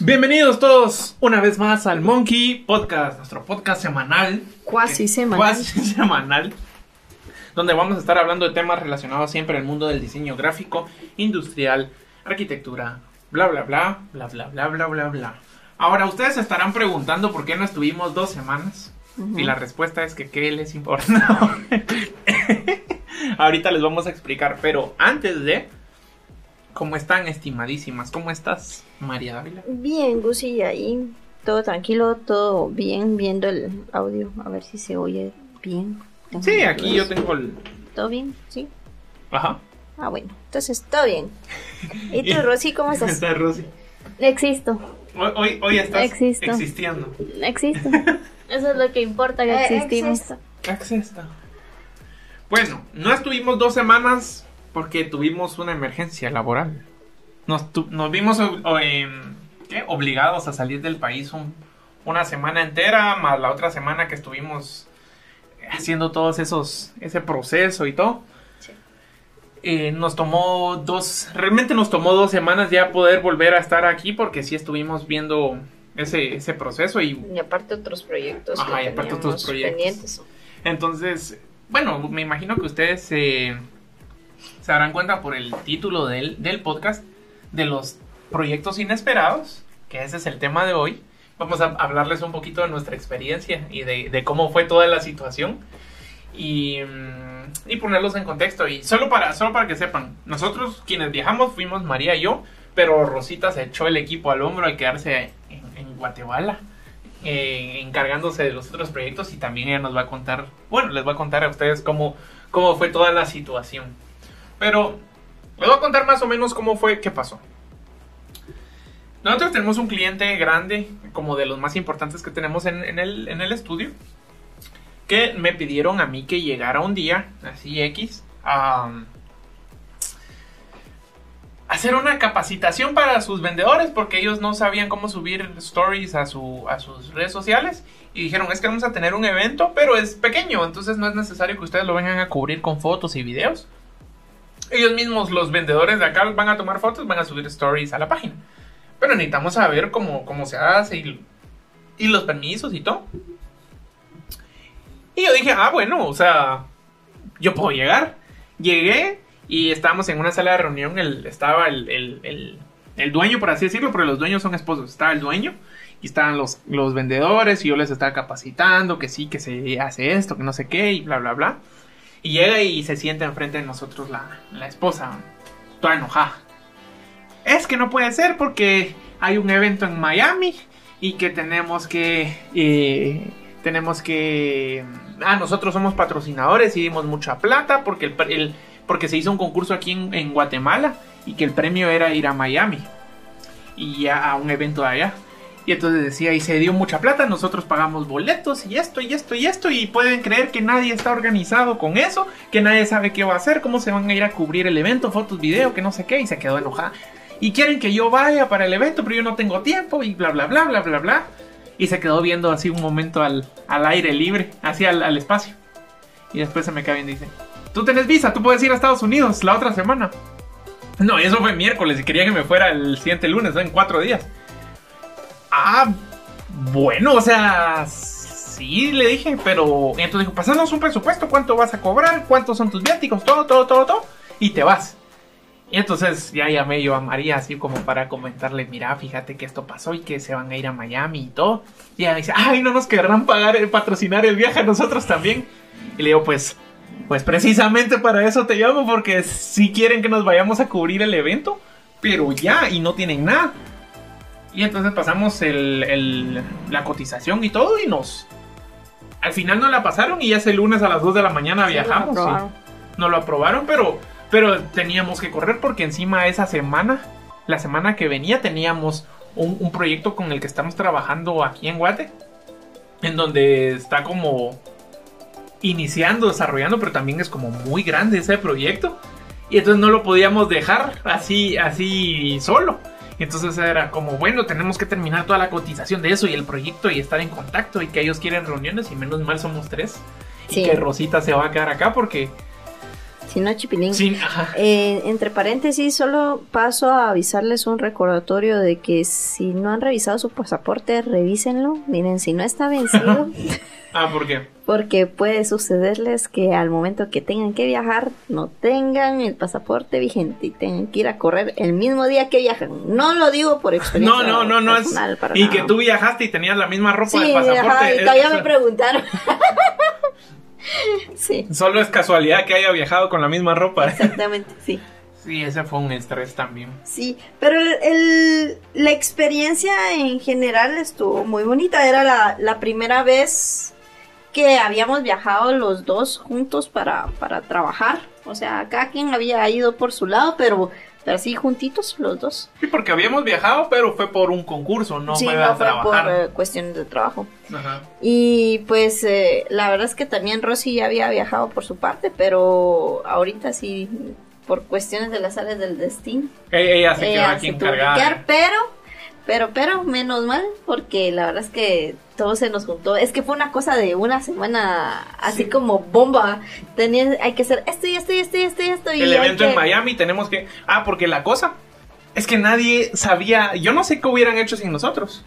Bienvenidos todos una vez más al Monkey Podcast, nuestro podcast semanal. Cuasi semanal. Cuasi semanal. Donde vamos a estar hablando de temas relacionados siempre al mundo del diseño gráfico, industrial, arquitectura, bla bla bla, bla bla bla bla bla bla. Ahora, ustedes se estarán preguntando por qué no estuvimos dos semanas. Y la respuesta es que qué les importa. Ahorita les vamos a explicar, pero antes de... ¿Cómo están, estimadísimas? ¿Cómo estás, María Dávila? Bien, Gusi, ahí todo tranquilo, todo bien, viendo el audio, a ver si se oye bien. Sí, aquí yo tengo el... ¿Todo bien? Sí. Ajá. Ah, bueno, entonces todo bien. ¿Y tú, Rosy, cómo estás? Está Rosy. Existo, Hoy, hoy, hoy estás Existo. existiendo. existo. Eso es lo que importa que Eh, existimos. existo. Existo. Bueno, no estuvimos dos semanas porque tuvimos una emergencia laboral. Nos, tu- nos vimos o, em, ¿qué? obligados a salir del país un- una semana entera, más la otra semana que estuvimos haciendo todos esos, ese proceso y todo. Sí. Eh, nos tomó dos, realmente nos tomó dos semanas ya poder volver a estar aquí porque sí estuvimos viendo ese, ese proceso y Y aparte otros proyectos Ajá, que y aparte otros proyectos. pendientes. entonces, bueno, me imagino que ustedes se darán cuenta por el título del, del podcast de los proyectos inesperados, que ese es el tema de hoy. Vamos a hablarles un poquito de nuestra experiencia y de, de cómo fue toda la situación y, mm, y ponerlos en contexto. Y solo para, solo para que sepan, nosotros quienes viajamos fuimos María y yo, pero Rosita se echó el equipo al hombro al quedarse en, en Guatemala encargándose de los otros proyectos y también ella nos va a contar, bueno, les va a contar a ustedes cómo, cómo fue toda la situación. Pero les voy a contar más o menos cómo fue, qué pasó. Nosotros tenemos un cliente grande, como de los más importantes que tenemos en, en el, en el estudio, que me pidieron a mí que llegara un día, así X, a hacer una capacitación para sus vendedores porque ellos no sabían cómo subir stories a, su, a sus redes sociales y dijeron es que vamos a tener un evento pero es pequeño entonces no es necesario que ustedes lo vengan a cubrir con fotos y videos. Ellos mismos los vendedores de acá van a tomar fotos van a subir stories a la página. Pero necesitamos saber cómo, cómo se hace y, y los permisos y todo. Y yo dije ah bueno o sea yo puedo llegar. Llegué y estábamos en una sala de reunión, el, estaba el, el- el- dueño, por así decirlo, pero los dueños son esposos. Estaba el dueño y estaban los, los vendedores y yo les estaba capacitando que sí, que se hace esto, que no sé qué y bla, bla, bla. Y llega y se sienta enfrente de nosotros la, la esposa, toda enojada. Es que no puede ser porque hay un evento en Miami y que tenemos que... eh, tenemos que... Ah, nosotros somos patrocinadores y dimos mucha plata porque el, el- porque se hizo un concurso aquí en, Guatemala y que el premio era ir a Miami y a, a un evento de allá. Y entonces decía, y se dio mucha plata, nosotros pagamos boletos y esto y esto y esto y pueden creer que nadie está organizado con eso, que nadie sabe qué va a hacer, cómo se van a ir a cubrir el evento, fotos, video, que no sé qué, y se quedó enojada. Y quieren que yo vaya para el evento, pero yo no tengo tiempo y bla, bla, bla, bla, bla, bla. Y se quedó viendo así un momento al, al aire libre, así al, espacio. Y después se me cae y dice, tú tenés visa, tú puedes ir a Estados Unidos la otra semana. No, eso fue miércoles y quería que me fuera el siguiente lunes, en cuatro días. Ah, bueno, o sea, sí, le dije, pero entonces dijo, pasanos un presupuesto, cuánto vas a cobrar, cuántos son tus viáticos, todo, todo, todo, todo, y te vas. Y entonces ya llamé yo a María así como para comentarle, mira, fíjate que esto pasó y que se van a ir a Miami y todo. Y ella dice, ay, no nos querrán pagar, el patrocinar el viaje a nosotros también. Y le digo, pues, pues precisamente para eso te llamo, porque si quieren que nos vayamos a cubrir el evento, pero ya, y no tienen nada. Y entonces pasamos el, el- la cotización y todo y nos... Al final no la pasaron y ya ese lunes a las 2 de la mañana Sí, lo viajamos. sí. aprobaron. No lo aprobaron, pero, pero teníamos que correr porque encima esa semana, la semana que venía, teníamos un, un proyecto con el que estamos trabajando aquí en Guate. En donde está como iniciando, desarrollando, pero también es como muy grande ese proyecto. Y entonces no lo podíamos dejar así, así solo. Entonces era como, bueno, tenemos que terminar toda la cotización de eso y el proyecto y estar en contacto y que ellos quieren reuniones y menos mal somos tres. Sí. Y que Rosita se va a quedar acá porque Si no, chipilín. Sí. Eh, entre paréntesis, solo paso a avisarles un recordatorio de que si no han revisado su pasaporte, revísenlo. Miren, si no está vencido, Ah, ¿por qué? porque puede sucederles que al momento que tengan que viajar, no tengan el pasaporte vigente y tengan que ir a correr el mismo día que viajan. No lo digo por experiencia. No, no, no, no es. personal, para Y nada. que tú viajaste y tenías la misma ropa Sí, de pasaporte. ajá, y todavía me preguntaron. sí, Solo es casualidad que haya viajado con la misma ropa. exactamente, sí. Sí, ese fue un estrés también. Sí, pero el, el- la experiencia en general estuvo muy bonita. Era la, la primera vez que habíamos viajado los dos juntos para, para trabajar. O sea, cada quien había ido por su lado, pero, pero así juntitos los dos. Sí, porque habíamos viajado, pero fue por un concurso, no sí, no a fue por trabajar. eh, cuestiones de trabajo. Ajá. Y pues eh, la verdad es que también Rosy ya había viajado por su parte, pero ahorita sí, por cuestiones de las áreas del destino. Ella, se quedó Ella aquí se tuvo que encargada. quedar, pero, pero, pero, menos mal, porque la verdad es que todo se nos juntó. Es que fue una cosa de una semana así Sí. como bomba. Tenía, hay que hacer esto y esto y esto y esto y esto. el evento que- en Miami tenemos que... Ah, porque la cosa es que nadie sabía... Yo no sé qué hubieran hecho sin nosotros.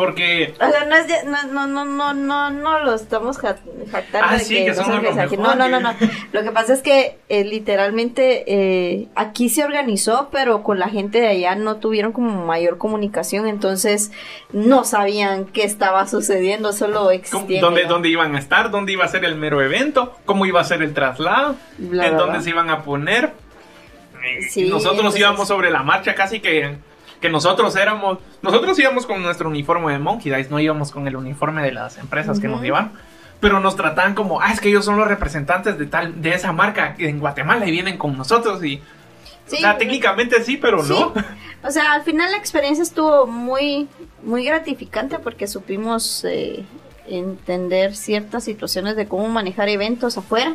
Porque... O sea, no, es de- no, no, no, no, no, no lo estamos ja- jactando Ah, de sí, que, que Los somos Ángeles lo aquí- mejor, No, no, no, no. Lo que pasa es que eh, literalmente eh, aquí se organizó, pero con la gente de allá no tuvieron como mayor comunicación, entonces no sabían qué estaba sucediendo, solo ¿cómo- existía. ¿Dónde, ¿Dónde iban a estar? ¿Dónde iba a ser el mero evento? ¿Cómo iba a ser el traslado? La ¿En dónde verdad. se iban a poner? Eh, Sí, nosotros íbamos sobre la marcha casi que... Que nosotros éramos... Nosotros íbamos con nuestro uniforme de Monkey Dice, no íbamos con el uniforme de las empresas que nos Ujú. llevaron. Pero nos trataban como, ah, es que ellos son los representantes de tal, de esa marca en Guatemala y vienen con nosotros y... Sí, o sea, técnicamente sí, pero Sí. no. O sea, al final la experiencia estuvo muy, muy gratificante porque supimos eh, entender ciertas situaciones de cómo manejar eventos afuera,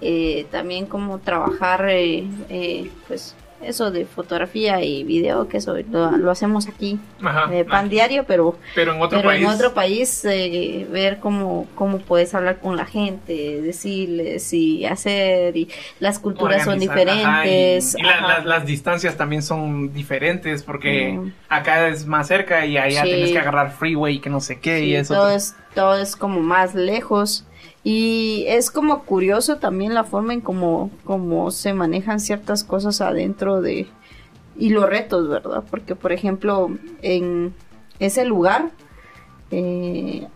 eh, también cómo trabajar, eh, eh, pues eso de fotografía y video, que eso lo, lo hacemos aquí, Ajá. eh, pan diario, pero, Pero en otro pero país. en otro país eh, ver cómo, cómo puedes hablar con la gente, decirles y hacer, y las culturas son organizar, ajá, y- diferentes. y la- las, las distancias también son diferentes porque Mm. acá es más cerca y allá Sí. tienes que agarrar freeway y que no sé qué Sí, y eso. todo es, todo es como más lejos. Y es como curioso también la forma en cómo, cómo se manejan ciertas cosas adentro de... Y los retos, ¿verdad? Porque, por ejemplo, en ese lugar eh,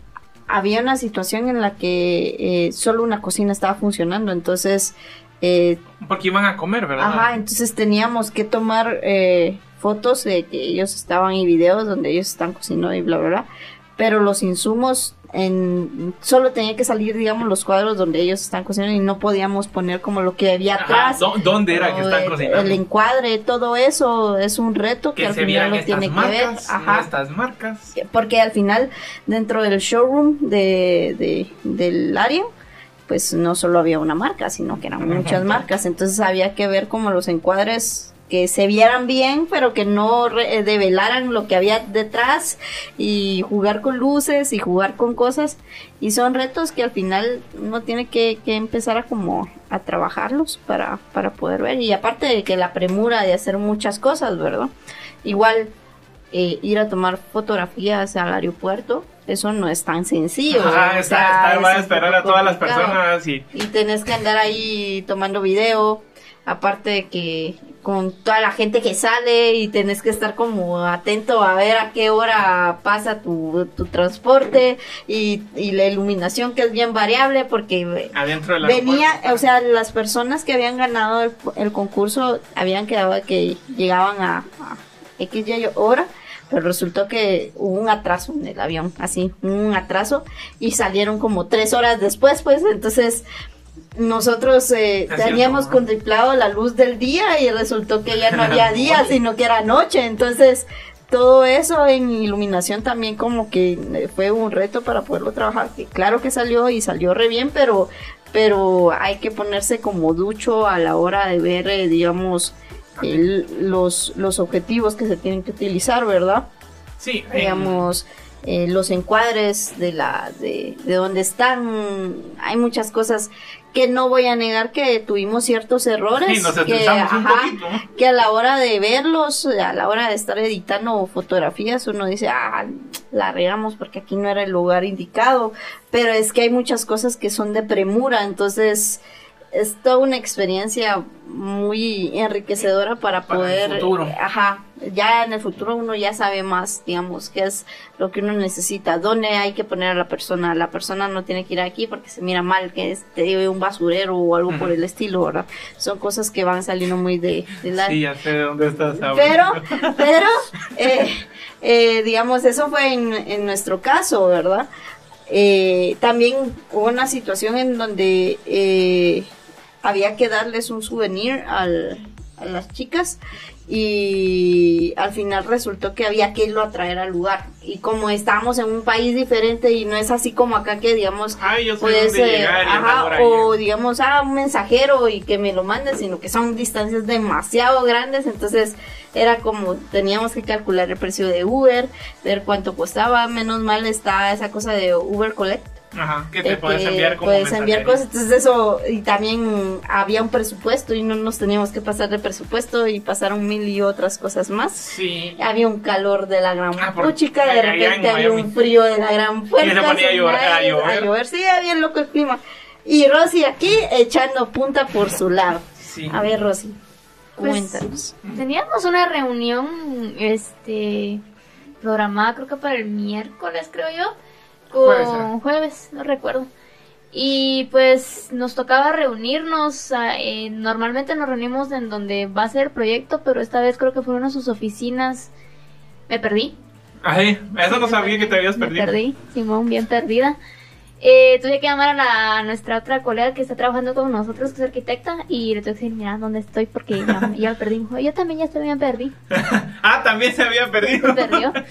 había una situación en la que eh, solo una cocina estaba funcionando. Entonces, eh, Porque iban a comer, ¿verdad? Ajá, entonces teníamos que tomar eh, fotos de que ellos estaban y videos donde ellos están cocinando y bla, bla, bla. Pero los insumos, en, solo tenía que salir, digamos, los cuadros donde ellos están cocinando y no podíamos poner como lo que había Ajá, atrás. ¿dó- ¿Dónde era que están el, cocinando? el encuadre, todo eso es un reto que, que al final lo tiene que ver. Ajá. estas marcas. Porque al final, dentro del showroom de, de- del área, pues no solo había una marca, sino que eran muchas Ajá. marcas. Entonces había que ver como los encuadres que se vieran bien, pero que no re- eh, develaran lo que había detrás y jugar con luces y jugar con cosas. Y son retos que al final uno tiene que, que empezar a como a trabajarlos para, para poder ver. Y aparte de que la premura de hacer muchas cosas, ¿verdad? Igual eh, ir a tomar fotografías al aeropuerto, eso no es tan sencillo. Ajá, está, está- es va a esperar a todas las personas y Y tenés que andar ahí tomando video, aparte de que con toda la gente que sale y tenés que estar como atento a ver a qué hora pasa tu, tu transporte y, y la iluminación que es bien variable porque adentro venía, o sea, las personas que habían ganado el, el concurso habían quedado que llegaban a, a X y hora, pero resultó que hubo un atraso en el avión, así, un atraso, y salieron como tres horas después, pues, entonces nosotros eh, Es teníamos contemplado la luz del día y resultó que ya no había día, sino que era noche, entonces todo eso en iluminación también como que eh, fue un reto para poderlo trabajar. Que claro que salió y salió re bien, pero pero hay que ponerse como ducho a la hora de ver, eh, digamos, el- los, los objetivos que se tienen que utilizar, ¿verdad? Sí, Digamos, eh, los encuadres de la de, de donde están. Hay muchas cosas que no voy a negar que tuvimos ciertos errores. Sí, nos que, estresamos un ajá, poquito. que a la hora de verlos, a la hora de estar editando fotografías, uno dice, ah, la regamos porque aquí no era el lugar indicado. Pero es que hay muchas cosas que son de premura, entonces es toda una experiencia muy enriquecedora para Para el poder, futuro. ajá, ya en el futuro uno ya sabe más, digamos, qué es lo que uno necesita, dónde hay que poner a la persona, la persona no tiene que ir aquí porque se mira mal, que es, te digo, un basurero o algo por el estilo, ¿verdad? Son cosas que van saliendo muy de, de la... Sí, ya sé de dónde estás Pero, hablando. pero, eh, eh, digamos, eso fue en, en nuestro caso, ¿verdad? Eh, también hubo una situación en donde eh, había que darles un souvenir al- a las chicas y al final resultó que había que irlo a traer al lugar. Y como estábamos en un país diferente y no es así como acá que, digamos, Ay, yo sé puede dónde ser, llegar y a ajá, o digamos, ah, un mensajero y que me lo mande, sino que son distancias demasiado grandes, entonces era como teníamos que calcular el precio de Uber, ver cuánto costaba, menos mal está esa cosa de Uber Collect. Ajá, que te puedes que enviar como puedes enviar cosas, entonces eso, y también había un presupuesto y no nos teníamos que pasar de presupuesto y pasaron mil y otras cosas más. Sí. Había un calor de la gran Ah, puchica, de repente había un frío de la gran puerta. se ponía a llover- a llover. Sí, había loco el clima. Y Rosy aquí echando punta por su lado. Sí. A ver, Rosy, Pues, cuéntanos. Teníamos una reunión, este, programada creo que para el miércoles, creo yo, Ser. jueves, no recuerdo. Y pues nos tocaba reunirnos, ah, eh, normalmente nos reunimos en donde va a ser el proyecto, pero esta vez creo que fueron a sus oficinas. Me perdí. Ay, eso no sabía que te habías Me perdido. perdí, Simón, bien perdida. Eh, tuve que llamar a, la- a nuestra otra colega que está trabajando con nosotros, que es arquitecta, y le tuve que decir, mira, ¿dónde estoy? Porque ya, ya me perdí. Dijo, yo también ya estoy bien perdí. ah, también se había perdido. Se perdió.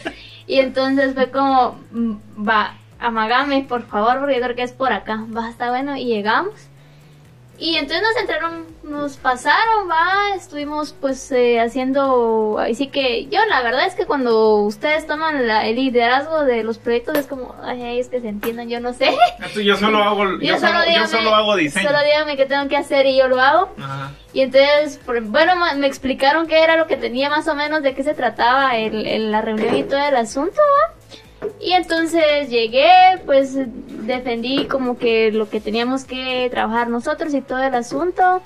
Y entonces fue como, mm, va, amagame, por favor, porque yo creo que es por acá. Va, está bueno, y llegamos. Y entonces nos entraron, nos pasaron, va, estuvimos pues eh, haciendo, así que yo la verdad es que cuando ustedes toman la- el liderazgo de los proyectos es como, ay, es que se entiendan, yo no sé. Yo solo hago, yo, solo, yo dígame- solo hago diseño. Solo dígame qué tengo que hacer y yo lo hago. Ajá. Y entonces, bueno, me explicaron qué era lo que tenía más o menos, de qué se trataba el, el- la reunión y todo el asunto, ¿va? Y entonces llegué, pues defendí como que lo que teníamos que trabajar nosotros y todo el asunto.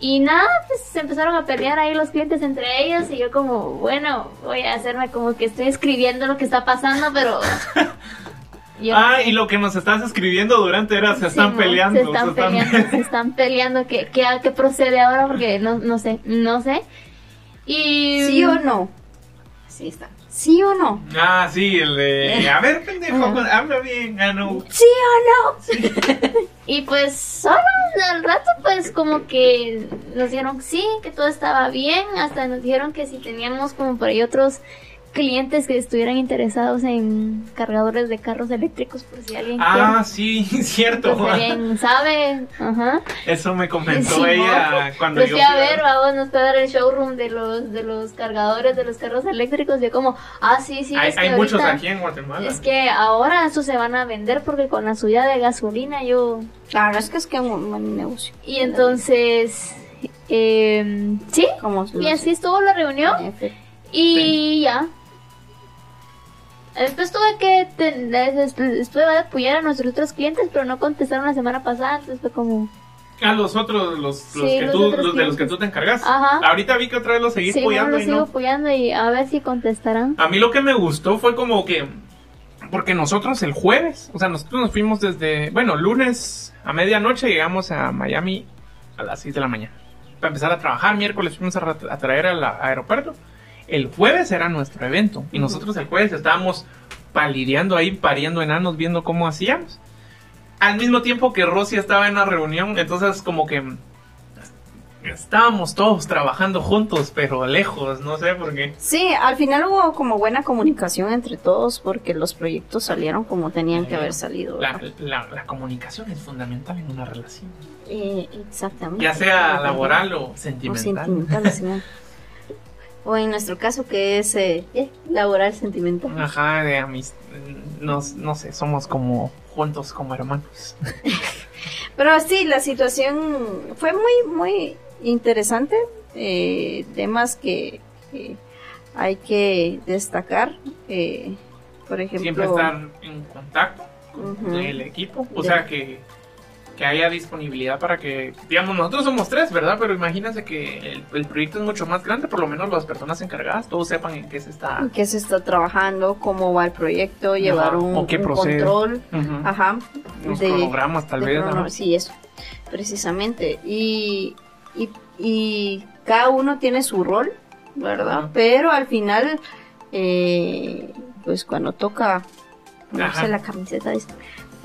Y nada, pues se empezaron a pelear ahí los clientes entre ellos y yo como, bueno, voy a hacerme como que estoy escribiendo lo que está pasando, pero... yo no Ah, sé. y lo que nos estás escribiendo durante era se están Sí, peleando. Se están peleando, se están peleando. ¿Qué, qué, qué procede ahora? Porque no, no sé, no sé. Y. ¿Sí o no? Sí está. ¿Sí o no? Ah, sí, el de. A ver, pendejo, Ajá. habla bien. Ah, no. ¿Sí o no? Y pues solo al rato pues como que nos dijeron sí, que todo estaba bien, hasta nos dijeron que si teníamos como por ahí otros clientes que estuvieran interesados en cargadores de carros eléctricos por si alguien Ah, sí, cierto. Pues si alguien sabe, ajá. Eso me comentó Sí, ella ¿no? cuando Pues yo. fui a ver, vamos, nos a dar el showroom de los, de los cargadores de los carros eléctricos. Yo como, ah, sí, sí, hay es que hay muchos ahorita- aquí en Guatemala. Es que ahora estos se van a vender porque con la subida de gasolina yo... La verdad es que es que es un buen negocio. Y entonces, eh, sí, y así estuvo la reunión y ya. Después tuve que de apoyar a nuestros otros clientes, pero no contestaron la semana pasada, entonces fue como... A los otros, los, los Sí, que los tú, los de los que tú te encargas. Ajá. Ahorita vi que otra vez los seguís Sí, apoyando lo y sigo no. apoyando y a ver si contestarán. A mí lo que me gustó fue como que. Porque nosotros el jueves, o sea, nosotros nos fuimos desde. Bueno, lunes a medianoche llegamos a Miami a las 6 de la mañana. Para empezar a trabajar, miércoles fuimos a, a traer al aeropuerto. El jueves era nuestro evento. Y nosotros el jueves estábamos palideando ahí, pariendo enanos, viendo cómo hacíamos. Al mismo tiempo que Rosy estaba en la reunión, entonces como que estábamos todos trabajando juntos, pero lejos, no sé por qué. Sí, al final hubo como buena comunicación entre todos porque los proyectos salieron como tenían que haber salido. La, ¿verdad? la- la comunicación es fundamental en una relación, Eh, exactamente. ya sea laboral o o sentimental. O en nuestro caso que es eh, laboral sentimental. Ajá, de amist- nos, no sé, somos como juntos como hermanos. Pero sí, la situación fue muy, muy interesante. Eh, temas que, que hay que destacar. Eh, por ejemplo, Siempre estar en contacto con el equipo. O sea, que, que haya disponibilidad para que, digamos, nosotros somos tres, ¿verdad? Pero imagínense que el, el proyecto es mucho más grande, por lo menos las personas encargadas, todos sepan en qué se está. en qué se está trabajando, cómo va el proyecto, llevar un, o qué un procede. control. Ajá. Los de- cronogramas, tal de vez. crono- ¿no? Sí, eso, precisamente. Y, y, y cada uno tiene su rol, ¿verdad? Pero al final, eh, pues cuando toca ponerse la camiseta, dice,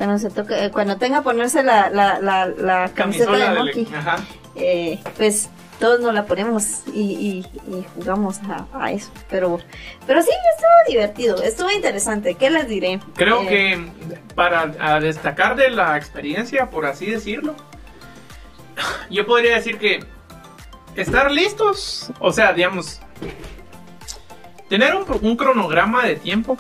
cuando se toca, eh, cuando tenga que ponerse la, la, la, la camiseta Camisola de Monkey, eh, pues todos nos la ponemos y, y- y jugamos a, a eso. Pero, pero sí, estuvo divertido, estuvo interesante. ¿Qué les diré? Creo Eh, que para destacar de la experiencia, por así decirlo, yo podría decir que estar listos, o sea, digamos, tener un, un cronograma de tiempo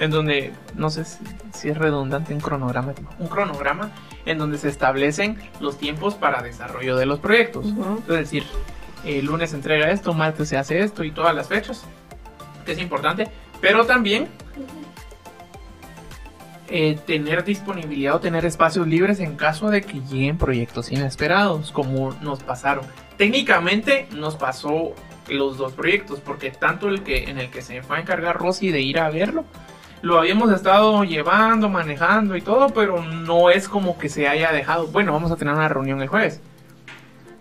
en donde, no sé si, si es redundante un cronograma, un cronograma en donde se establecen los tiempos para desarrollo de los proyectos. Es decir, el lunes se entrega esto, martes se hace esto y todas las fechas, que es importante, pero también eh, tener disponibilidad o tener espacios libres en caso de que lleguen proyectos inesperados, como nos pasaron. Técnicamente nos pasó los dos proyectos, porque tanto el que en el que se fue a encargar Rosy de ir a verlo, lo habíamos estado llevando, manejando y todo, pero no es como que se haya dejado. Bueno, vamos a tener una reunión el jueves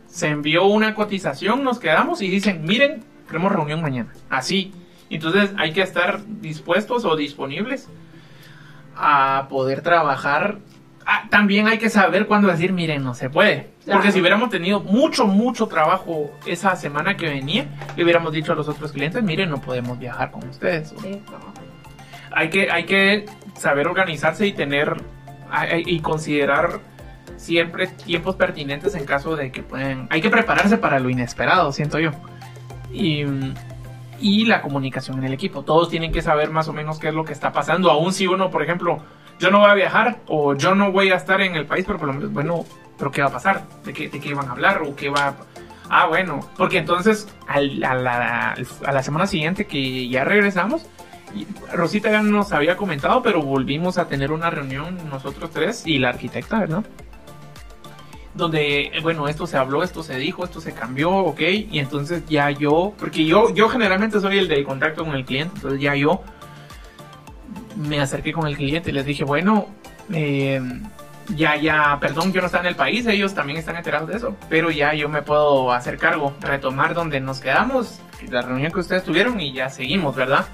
se envió una cotización, nos quedamos y dicen, miren, queremos reunión mañana. Así. Entonces hay que estar dispuestos o disponibles a poder trabajar. Ah, también hay que saber cuándo decir, miren, no se puede. Porque si hubiéramos tenido mucho, mucho trabajo esa semana que venía, le hubiéramos dicho a los otros clientes, miren, no podemos viajar con ustedes. Sí, no. Hay que, hay que saber organizarse y tener ay- y considerar siempre tiempos pertinentes en caso de que pueden... Hay que prepararse para lo inesperado, siento yo. Y, y la comunicación en el equipo. Todos tienen que saber más o menos qué es lo que está pasando. Aún si uno, por ejemplo, yo no voy a viajar o yo no voy a estar en el país, pero por lo menos, bueno, pero ¿qué va a pasar? ¿De qué, de qué van a hablar? ¿O qué va a... Ah, bueno, porque entonces al- a, la, a la semana siguiente que ya regresamos, Rosita ya nos había comentado, pero volvimos a tener una reunión nosotros tres y la arquitecta, ¿verdad? Donde, bueno, esto se habló, esto se dijo, esto se cambió, ok, y entonces ya yo, porque yo, yo generalmente soy el del contacto con el cliente, entonces ya yo me acerqué con el cliente y les dije, bueno, eh, ya, ya, perdón, yo no estaba en el país, ellos también están enterados de eso, pero ya yo me puedo hacer cargo, retomar donde nos quedamos, la reunión que ustedes tuvieron y ya seguimos, ¿verdad?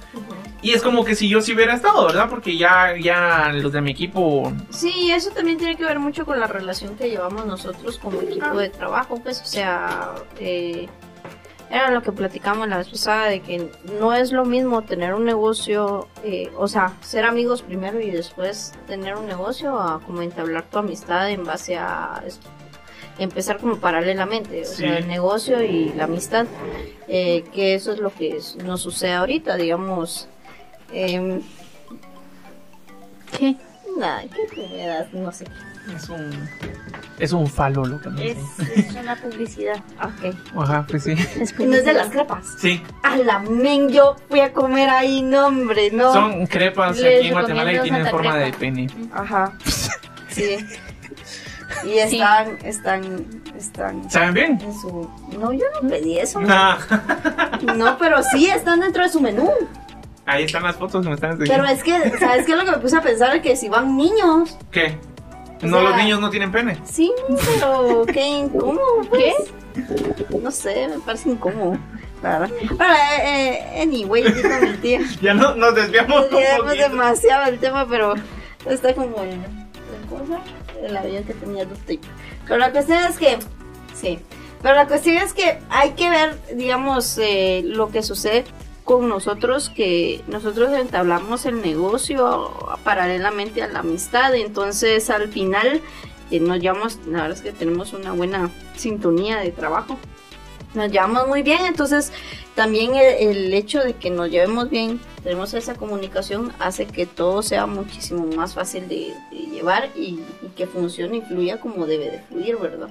Y es como que si yo sí hubiera estado, ¿verdad? Porque ya, ya los de mi equipo, Sí, eso también tiene que ver mucho con la relación que llevamos nosotros como equipo de trabajo, pues, o sea, eh, era lo que platicamos la vez pasada, de que no es lo mismo tener un negocio, eh, o sea, ser amigos primero y después tener un negocio, a como entablar tu amistad en base a empezar como paralelamente, o Sí. sea, el negocio y la amistad, eh, que eso es lo que nos sucede ahorita, digamos. Em, ¿Qué? Nada, ¿qué me das? No sé. es un, es un falo lo que me Es, es una publicidad. Ok. Ajá, pues sí. No es de las crepas. Sí, A la men, yo fui a comer ahí, no, hombre, no. son crepas Les aquí en Guatemala y tienen forma de pene. Ajá. Sí. Y están, están, están ¿Saben bien? en su... No, yo no pedí eso. Nah. No, pero sí están dentro de su menú. Ahí están las fotos que me están Pero enseñando. es que, ¿sabes qué es lo que me puse a pensar? Que si van niños. ¿Qué? O No, sea- los niños no tienen pene. Sí, pero qué incómodo, pues. No sé, me parece incómodo. La verdad. Pero, eh, eh, anyway, tía. Ya no, nos desviamos un Desviamos demasiado el tema, pero está como el cosa, el avión que tenía dos tipos. Pero la cuestión es que, sí, pero la cuestión es que hay que ver, digamos, eh, lo que sucede con nosotros, que nosotros entablamos el negocio paralelamente a la amistad, entonces al final eh, nos llevamos, la verdad es que tenemos una buena sintonía de trabajo. Nos llevamos muy bien, entonces también el, hecho de que nos llevemos bien tenemos esa comunicación hace que todo sea muchísimo más fácil de, de llevar y, y que funcione y fluya como debe de fluir, ¿verdad?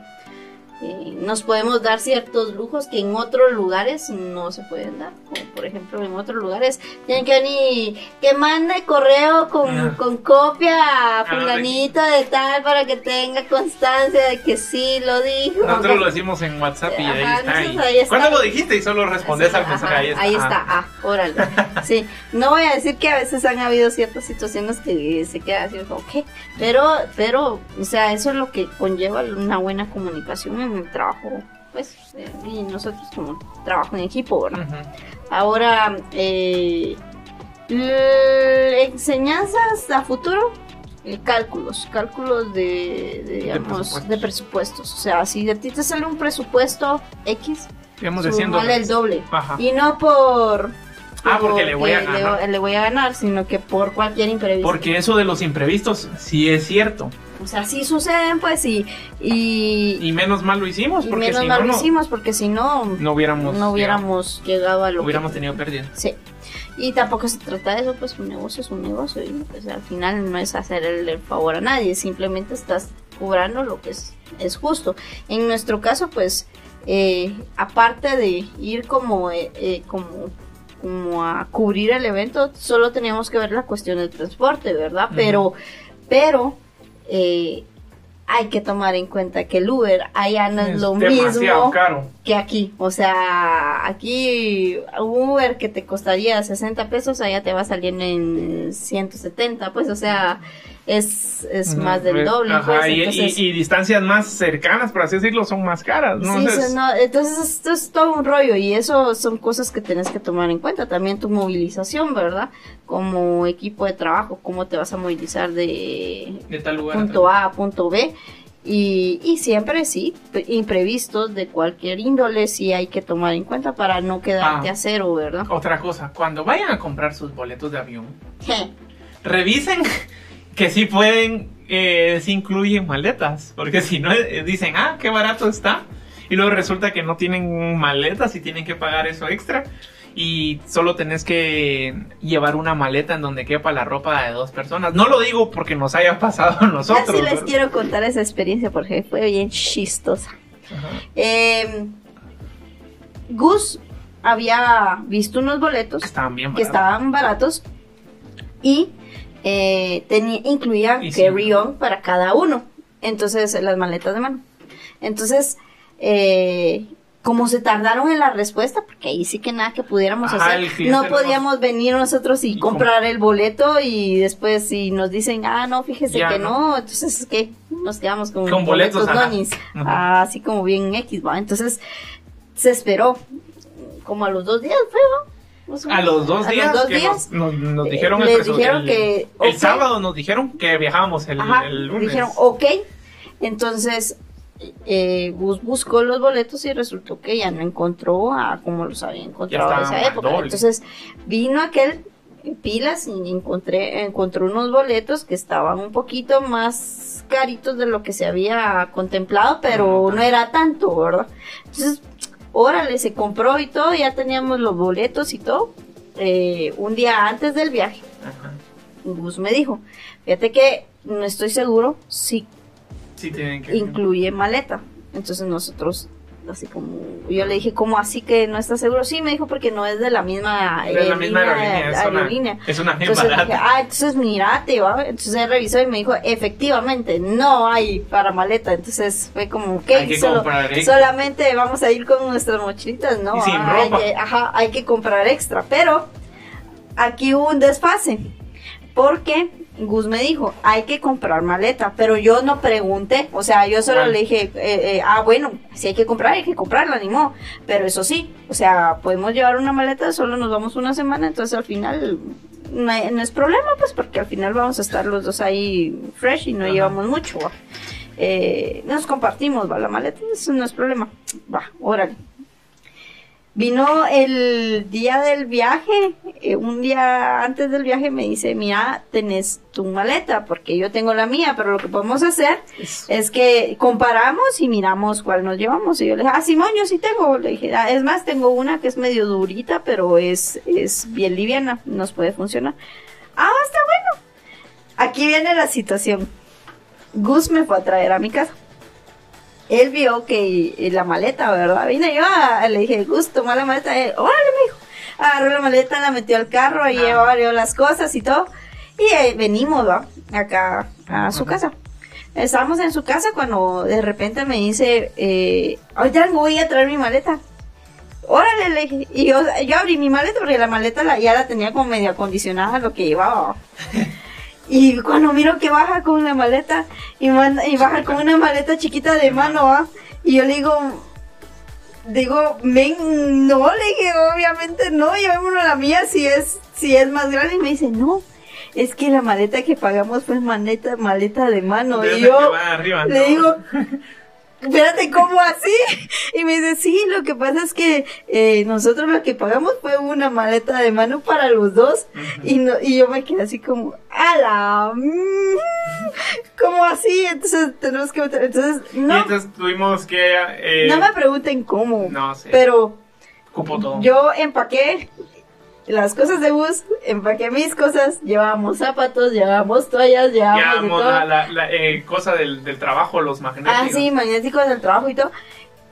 Eh, nos podemos dar ciertos lujos que en otros lugares no se pueden dar. Como por ejemplo, en otros lugares tienen que venir que mande correo con, Ah. con copia a Ah, fulanito de tal para que tenga constancia de que sí lo dijo. Nosotros lo decimos en WhatsApp y ahí está. ahí. ahí está. ¿Cuándo lo dijiste? Y solo respondes al mensaje. Ahí está. Ahí está, ah, órale. Sí, no voy a decir que a veces han habido ciertas situaciones que se queda así ¿qué? Pero, pero, o sea, eso es lo que conlleva una buena comunicación en el trabajo, pues, eh, y nosotros como trabajo en equipo. Ahora, eh, enseñanzas a futuro, eh, cálculos, cálculos de, de, digamos, presupuestos. de presupuestos. O sea, si a ti te sale un presupuesto X, Digamos diciendo. sumale el doble. Ajá. Y no por... Ah, porque le voy a ganar. Le, le voy a ganar, sino que por cualquier imprevisto. Porque eso de los imprevistos sí es cierto. O sea, sí suceden, pues, y... Y, Y menos mal lo hicimos, porque menos si mal no, lo hicimos, porque si no, no hubiéramos, no hubiéramos llegado a lo hubiéramos que... tenido pérdida. Sí. Y tampoco se trata de eso, pues un negocio es un negocio. Y pues, al final no es hacer el, el favor a nadie, simplemente estás cobrando lo que es, es justo. En nuestro caso, pues, eh, aparte de ir como, eh, eh, como, como a cubrir el evento, solo teníamos que ver la cuestión del transporte, ¿verdad? Pero, pero, eh, hay que tomar en cuenta que el Uber allá no es, Es lo mismo caro. que aquí. O sea, aquí un Uber que te costaría 60 pesos, allá te va a salir en 170, pues, o sea, es, es más del doble. Ajá, pues, y, entonces, y- y distancias más cercanas, por así decirlo, son más caras. ¿no? sí, Entonces, no, entonces esto es todo un rollo y eso son cosas que tienes que tomar en cuenta. También tu movilización, ¿verdad? Como equipo de trabajo, cómo te vas a movilizar de de tal lugar. punto A a punto B. Y, y siempre sí, imprevistos de cualquier índole sí hay que tomar en cuenta para no quedarte Ah. a cero, ¿verdad? Otra cosa, cuando vayan a comprar sus boletos de avión, revisen que sí pueden, eh, si incluyen maletas, porque si no eh, dicen, ah, qué barato está, y luego resulta que no tienen maletas y tienen que pagar eso extra, y solo tenés que llevar una maleta en donde quepa la ropa de dos personas. No lo digo porque nos haya pasado a Yo nosotros. sí les pero- quiero contar esa experiencia porque fue bien chistosa. Eh, Gus había visto unos boletos Que estaban bien que estaban baratos y eh, tenía, sí. carry-on para cada uno. Entonces, las maletas de mano. Entonces, eh, como se tardaron en la respuesta, porque ahí sí que nada que pudiéramos Ajá, hacer, no no podíamos venir nosotros y, Y comprar el boleto y después si nos dicen, ah, no, fíjese Ya que no. no, entonces, ¿qué? Nos quedamos con, Con boletos, nonis, Ajá. así como bien X, ¿va? Entonces, se esperó, como a los dos días, fue, ¿va? O A los dos A días, los dos que días, nos, nos- nos eh, dijeron el, presu- dijeron el- que, el sábado nos dijeron que viajábamos el, Ajá, el lunes. dijeron, ok. Entonces, eh, Gus buscó los boletos y resultó que ya no encontró a como los había encontrado en esa época. doble. Entonces, vino aquel pilas y encontré, encontró unos boletos que estaban un poquito más caritos de lo que se había contemplado, pero Ajá. no era tanto, ¿verdad? Entonces, órale, se compró y todo, ya teníamos los boletos y todo, eh, un día antes del viaje. Ajá. Gus me dijo, fíjate que no estoy seguro si Sí, tienen que. incluye maleta. Entonces nosotros, así como, yo le dije, ¿cómo así que no está seguro? Sí, me dijo, porque no es de la misma, Es la eh, misma aerolínea. Es una, es Entonces dije, ah, entonces mírate, ¿va? Entonces él revisó y me dijo, efectivamente, no hay para maleta. Entonces fue como, ¿qué? Solo- solamente vamos a ir con nuestras mochilitas, ¿no? Y sin Ah, hay que- ajá, hay que comprar extra. Pero aquí hubo un desfase. Porque Gus me dijo, hay que comprar maleta, pero yo no pregunté, o sea, yo solo le dije, eh, eh, ah, bueno, si hay que comprar, hay que comprarla, ni modo, pero eso sí, o sea, podemos llevar una maleta, solo nos vamos una semana, entonces al final no, es problema, pues, porque al final vamos a estar los dos ahí fresh y no Ajá. llevamos mucho. Eh, nos compartimos, va, la maleta, eso no es problema, va, órale. Vino el día del viaje, eh, un día antes del viaje me dice, mira, tenés tu maleta, porque yo tengo la mía, pero lo que podemos hacer es que comparamos y miramos cuál nos llevamos. Y yo le dije, ah, Simón, yo sí tengo. Le dije, "Ah, es más, tengo una que es medio durita, pero es, es bien liviana, nos puede funcionar. Ah, está bueno. Aquí viene la situación. Gus me fue a traer a mi casa. Él vio que eh, la maleta, ¿verdad? Vine yo, a- le dije, Gus, toma la maleta. Él, órale, me dijo. Agarró la maleta, la metió al carro, ahí Ah. llevaba yo las cosas y todo. Y eh, venimos, ¿va? Acá a su casa. Estábamos en su casa cuando de repente me dice, eh, ahorita voy a traer mi maleta. Órale, le dije. Y yo, yo abrí mi maleta porque la maleta la, ya la tenía como medio acondicionada lo que llevaba. Y cuando miro que baja con una maleta y, manda- y baja con una maleta chiquita de mano, ¿va? Y yo le digo, digo, men, no, le dije, obviamente no, llevémonos la mía si es, si es más grande. Y me dice, no, es que la maleta que pagamos fue maleta, maleta de mano. De y que yo va arriba, le ¿no? digo, espérate, ¿cómo así? Y me dice, sí, lo que pasa es que eh, nosotros lo que pagamos fue una maleta de mano para los dos. y, no, y yo me quedé así como, ¡ala! mm, ¿Cómo así? Entonces tenemos que... Entonces, Y no, entonces tuvimos que. eh, no me pregunten cómo. No sé. Pero Cupo todo. yo empaqué las cosas de bus, empaqué mis cosas, llevábamos zapatos, llevábamos toallas, llevábamos de Llevamos todo. la, la, la, eh, cosa del, del trabajo, los magnéticos. Ah, sí, magnéticos del trabajo y todo.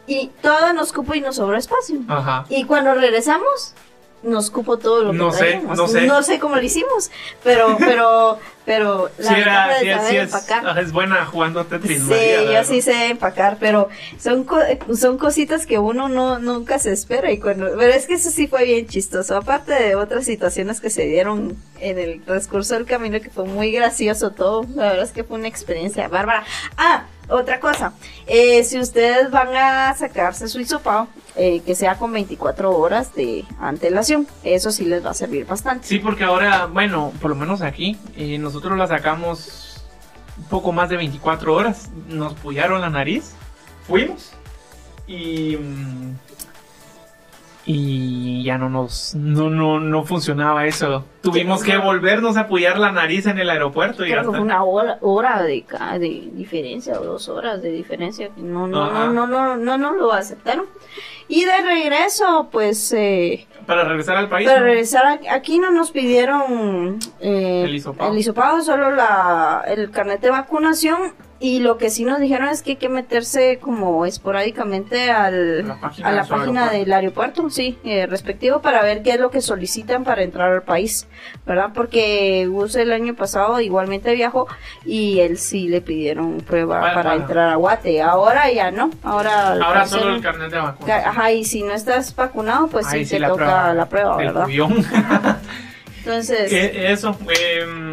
Y todo nos cupo y nos sobró espacio. Ajá. Y cuando regresamos, nos cupo todo lo que No sé, no sé. No sé cómo lo hicimos, pero, pero, pero la Sí, era, de sí, es- saber sí es, empacar. ah, es buena jugando Tetris. Sí, María, yo sí sé empacar, pero son co- son cositas que uno no nunca se espera y cuando pero es que eso sí fue bien chistoso, aparte de otras situaciones que se dieron en el transcurso del camino que fue muy gracioso todo, la verdad es que fue una experiencia bárbara. Ah, otra cosa, eh, si ustedes van a sacarse su hisopado, eh, que sea con 24 horas de antelación, eso sí les va a servir bastante. Sí, porque ahora, bueno, por lo menos aquí, eh, nosotros la sacamos un poco más de 24 horas. Nos pullaron la nariz, fuimos y. mm, Y ya no nos. No, no, no funcionaba eso. Tuvimos que volvernos a pullar la nariz en el aeropuerto y Creo hasta- una hora, hora de, de diferencia o dos horas de diferencia. que No, no, Ajá. no, no, no, no, no lo aceptaron. Y de regreso, pues, eh, Para regresar al país. para ¿no? regresar a- aquí no nos pidieron eh, El hisopado. el hisopado, solo la, el carnet de vacunación. Y lo que sí nos dijeron es que hay que meterse como esporádicamente al, La a la de página aeropuerto. del aeropuerto, sí, eh, respectivo, para ver qué es lo que solicitan para entrar al país, ¿verdad? Porque Gus el año pasado igualmente viajó y él sí le pidieron prueba Para- entrar a Guate. Ahora ya no, ahora... Ahora parecer- solo el carnet de vacuna. Ca- Ajá, y si no estás vacunado, pues Ahí sí te toca la prueba, ¿verdad? Entonces, eso, em,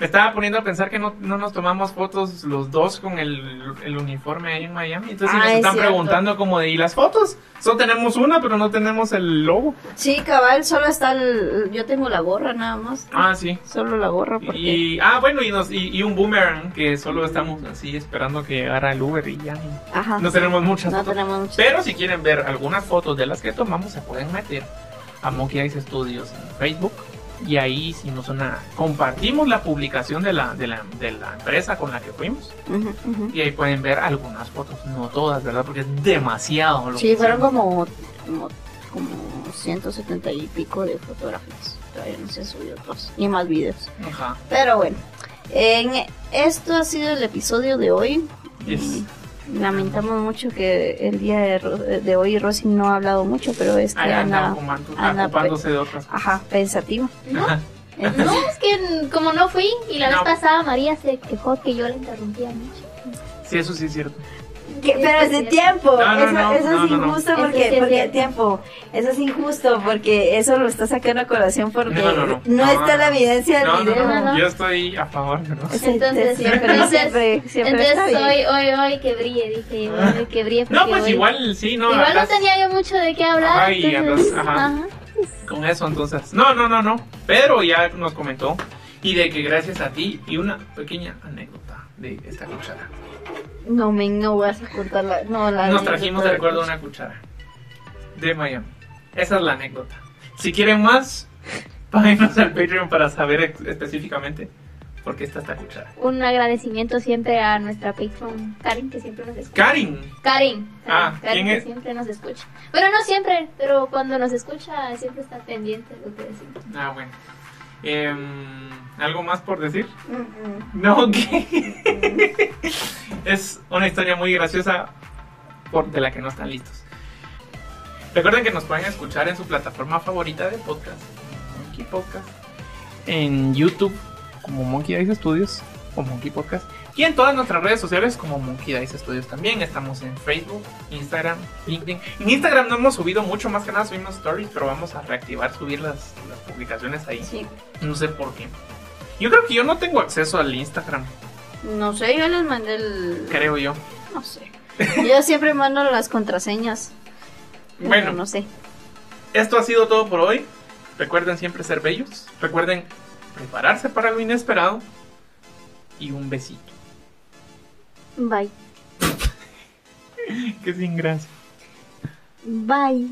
me estaba poniendo a pensar que no, no nos tomamos fotos los dos con el, el uniforme ahí en Miami. Entonces Ah, nos es están cierto. preguntando como de, ¿y las fotos? Solo tenemos una, pero no tenemos el logo. sí, cabal, solo está el... Yo tengo la gorra nada más. Ah, sí. Solo la gorra porque... Y, ah, bueno, y, nos, y, y un boomerang que solo estamos así esperando que llegara el Uber y ya Ajá. no tenemos muchas No fotos. tenemos muchas. Pero si quieren ver algunas fotos de las que tomamos, se pueden meter a Monkey Eyes Studios en Facebook. Y ahí hicimos una. Compartimos la publicación de la, de la, de la empresa con la que fuimos. Y ahí pueden ver algunas fotos, no todas, ¿verdad? Porque es demasiado. Lo Sí, que fueron hicimos. como, como, como 170 y pico de fotografías. Todavía no se han subido todos. Y más videos. Ajá. Pero bueno, en esto ha sido el episodio de hoy. Yes. Lamentamos mucho que el día de, hoy Rosy no ha hablado mucho, pero es que Ahí anda anda, ocupando- anda ocupándose de otras cosas. ajá, pensativa. Entonces, No, es que como no fui y la No. vez pasada María se quejó que yo la interrumpía mucho. Sí, eso sí es cierto. Que- pero es de tiempo, No, no, eso, no, eso no, es no, no. injusto porque, porque tiempo, eso es injusto porque eso lo está sacando a colación porque No, no, no. No, está la evidencia del video. no, no. Yo estoy a favor, Entonces, siempre, entonces- siempre, siempre Entonces hoy, hoy, hoy que brille, dije, hoy que brille. No, pues hoy- igual sí, no. Igual no tenía yo mucho de qué hablar. Ajá, y entonces, hablas- ajá. ajá. Con eso entonces. No, no, no, no. Pero ya nos comentó. Y de que gracias a ti y una pequeña anécdota de esta cuchara. No, men, no vas a contar la. No, la Nos trajimos de recuerdo una cuchara. De Miami. Esa es la anécdota. Si quieren más, páguenos al Patreon para saber específicamente por qué está esta cuchara. Un agradecimiento siempre a nuestra Patreon Karin, que siempre nos escucha. Karin. Karin. Ah, Karin, ¿quién que es? siempre nos escucha. Bueno, no siempre, pero cuando nos escucha siempre está pendiente de lo que decimos. Ah, bueno. Em, ¿Algo más por decir? No, que es una historia muy graciosa por, de la que no están listos. Recuerden que nos pueden escuchar en su plataforma favorita de podcast, Monkey Podcast, en YouTube como Monkey Dice Studios o Monkey Podcast y en todas nuestras redes sociales como Monkey Dice Studios también. Estamos en Facebook, Instagram, LinkedIn. En Instagram no hemos subido mucho, más que nada subimos stories, pero vamos a reactivar, subir las, las publicaciones ahí. Sí. No sé por qué. Yo creo que yo no tengo acceso al Instagram, No sé, yo les mandé el... creo yo. No sé. Yo siempre mando las contraseñas. Bueno. No sé. Esto ha sido todo por hoy. Recuerden siempre ser bellos. Recuerden prepararse para lo inesperado. Y un besito. Bye. Que sin gracia. Bye.